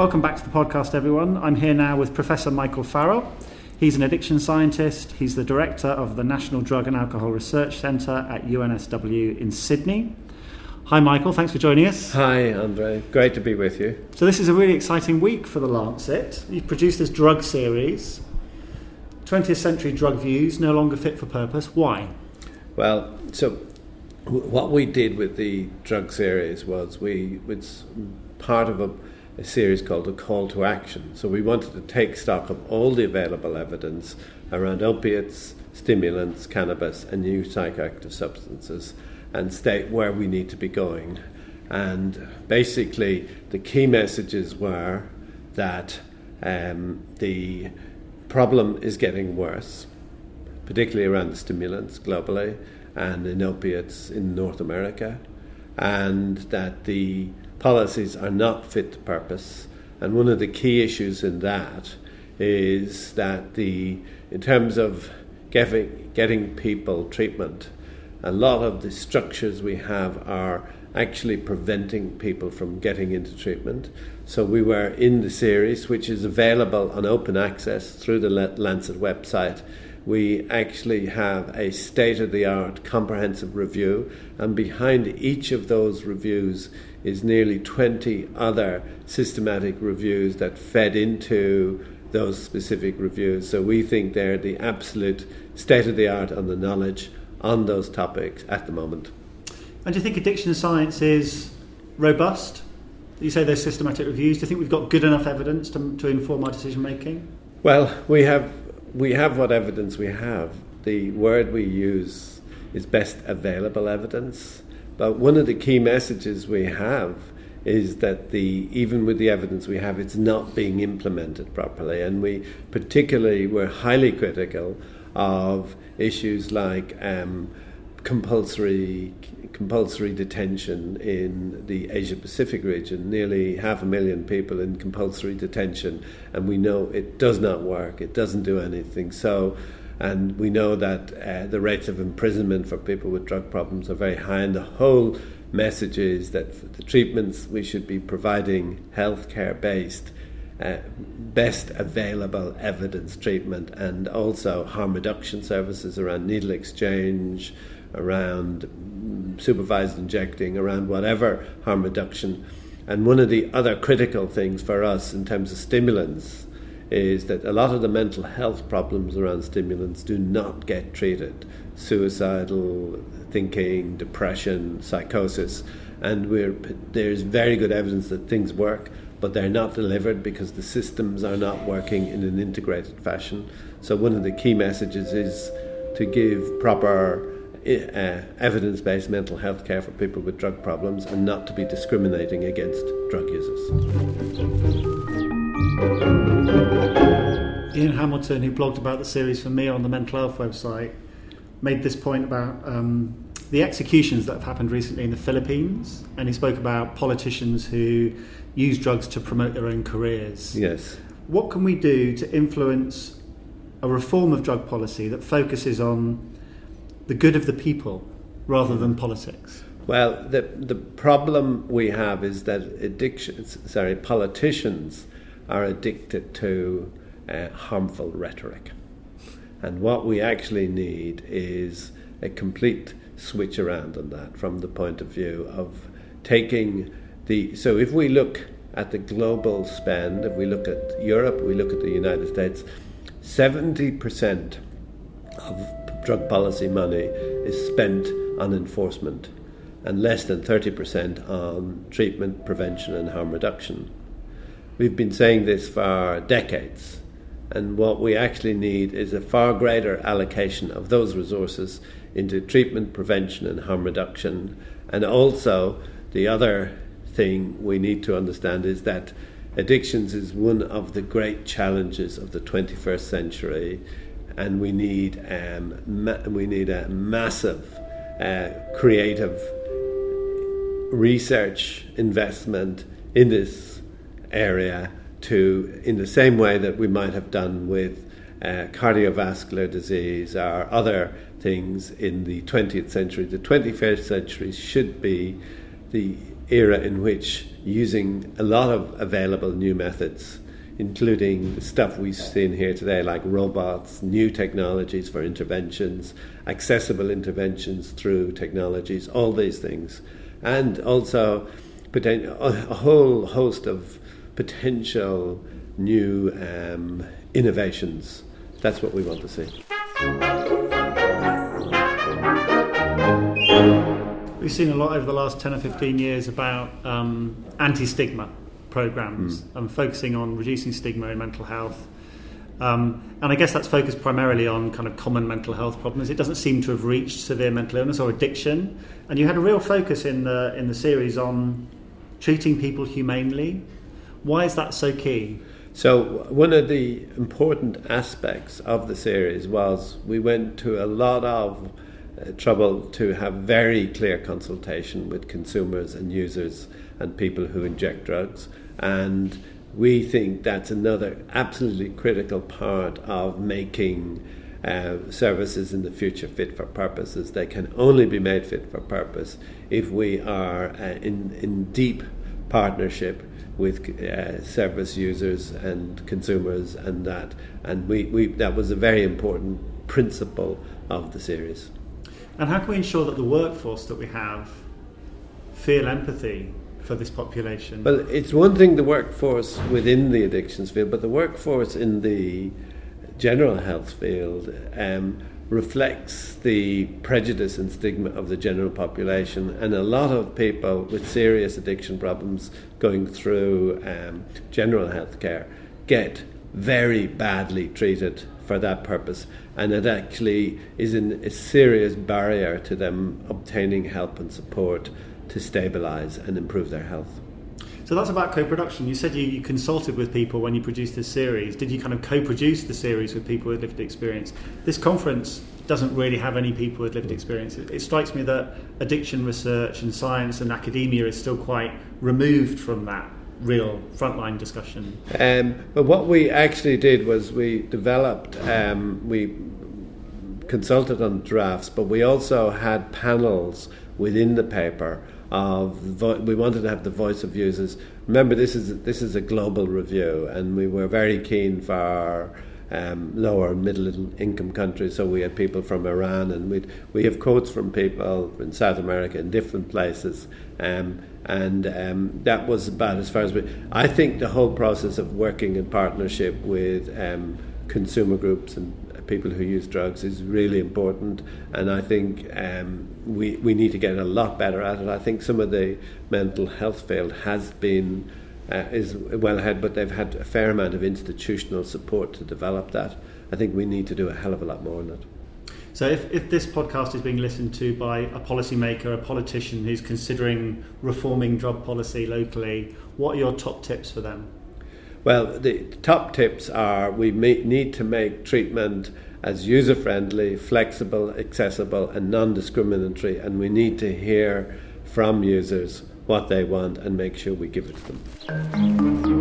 Welcome back to the podcast, everyone. I'm here now with Professor Michael Farrell. He's an addiction scientist. He's the director of the National Drug and Alcohol Research Centre at UNSW in Sydney. Hi, Michael. Thanks for joining us. Hi, Andre. Great to be with you. So, this is a really exciting week for The Lancet. You've produced this drug series 20th Century Drug Views No Longer Fit for Purpose. Why? Well, so what we did with the drug series was we, it's part of a a series called A Call to Action. So we wanted to take stock of all the available evidence around opiates, stimulants, cannabis, and new psychoactive substances and state where we need to be going. And basically, the key messages were that um, the problem is getting worse, particularly around the stimulants globally and in opiates in North America, and that the policies are not fit to purpose. And one of the key issues in that is that the, in terms of getting, getting people treatment, a lot of the structures we have are actually preventing people from getting into treatment. So we were in the series, which is available on open access through the Lancet website. We actually have a state of the art comprehensive review, and behind each of those reviews is nearly 20 other systematic reviews that fed into those specific reviews. So we think they're the absolute state of the art on the knowledge on those topics at the moment. And do you think addiction science is robust? You say there's systematic reviews. Do you think we've got good enough evidence to, to inform our decision making? Well, we have we have what evidence we have. The word we use is best available evidence. But one of the key messages we have is that the even with the evidence we have, it's not being implemented properly, and we particularly were highly critical of issues like um, compulsory compulsory detention in the Asia Pacific region. Nearly half a million people in compulsory detention, and we know it does not work. It doesn't do anything. So and we know that uh, the rates of imprisonment for people with drug problems are very high, and the whole message is that for the treatments we should be providing healthcare based, uh, best available evidence treatment, and also harm reduction services around needle exchange, around supervised injecting, around whatever harm reduction. And one of the other critical things for us in terms of stimulants is that a lot of the mental health problems around stimulants do not get treated suicidal thinking, depression, psychosis. And there's very good evidence that things work, but they're not delivered because the systems are not working in an integrated fashion. So, one of the key messages is to give proper uh, evidence based mental health care for people with drug problems and not to be discriminating against drug users. Ian Hamilton, who blogged about the series for me on the Mental Elf website, made this point about um, the executions that have happened recently in the Philippines, and he spoke about politicians who use drugs to promote their own careers. Yes. What can we do to influence a reform of drug policy that focuses on the good of the people rather than politics? Well, the the problem we have is that addiction, sorry, politicians are addicted to uh, harmful rhetoric. And what we actually need is a complete switch around on that from the point of view of taking the. So if we look at the global spend, if we look at Europe, we look at the United States, 70% of drug policy money is spent on enforcement and less than 30% on treatment, prevention, and harm reduction. We've been saying this for decades, and what we actually need is a far greater allocation of those resources into treatment, prevention, and harm reduction. And also, the other thing we need to understand is that addictions is one of the great challenges of the 21st century, and we need um, ma- we need a massive uh, creative research investment in this area to, in the same way that we might have done with uh, cardiovascular disease or other things in the 20th century. The 21st century should be the era in which using a lot of available new methods, including stuff we've seen here today, like robots, new technologies for interventions, accessible interventions through technologies, all these things, and also a whole host of potential new um, innovations. That's what we want to see. We've seen a lot over the last 10 or 15 years about um, anti stigma programs mm. and focusing on reducing stigma in mental health. Um, and I guess that's focused primarily on kind of common mental health problems. It doesn't seem to have reached severe mental illness or addiction. And you had a real focus in the in the series on treating people humanely. Why is that so key? So one of the important aspects of the series was we went to a lot of uh, trouble to have very clear consultation with consumers and users and people who inject drugs. And we think that's another absolutely critical part of making uh, services in the future fit for purposes. They can only be made fit for purpose if we are uh, in, in deep partnership with uh, service users and consumers and that. And we, we, that was a very important principle of the series. And how can we ensure that the workforce that we have feel empathy for this population? Well, it's one thing the workforce within the addictions field, but the workforce in the general health field um, reflects the prejudice and stigma of the general population, and a lot of people with serious addiction problems going through um, general health care get very badly treated for that purpose, and it actually is an, a serious barrier to them obtaining help and support to stabilize and improve their health. So that's about co-production. You said you, you, consulted with people when you produced this series. Did you kind of co-produce the series with people with lived experience? This conference doesn't really have any people with lived experience. It, it strikes me that addiction research and science and academia is still quite removed from that real frontline discussion. Um, but what we actually did was we developed, um, we consulted on drafts, but we also had panels within the paper we wanted to have the voice of users. Remember, this is this is a global review, and we were very keen for. Um, lower and middle income countries. So we had people from Iran, and we we have quotes from people in South America in different places. Um, and um, that was about as far as we. I think the whole process of working in partnership with um, consumer groups and people who use drugs is really important, and I think um, we we need to get a lot better at it. I think some of the mental health field has been. Uh, is well ahead, but they've had a fair amount of institutional support to develop that. I think we need to do a hell of a lot more on it. So, if, if this podcast is being listened to by a policymaker, a politician who's considering reforming drug policy locally, what are your top tips for them? Well, the top tips are we need to make treatment as user friendly, flexible, accessible, and non discriminatory, and we need to hear from users what they want and make sure we give it to them.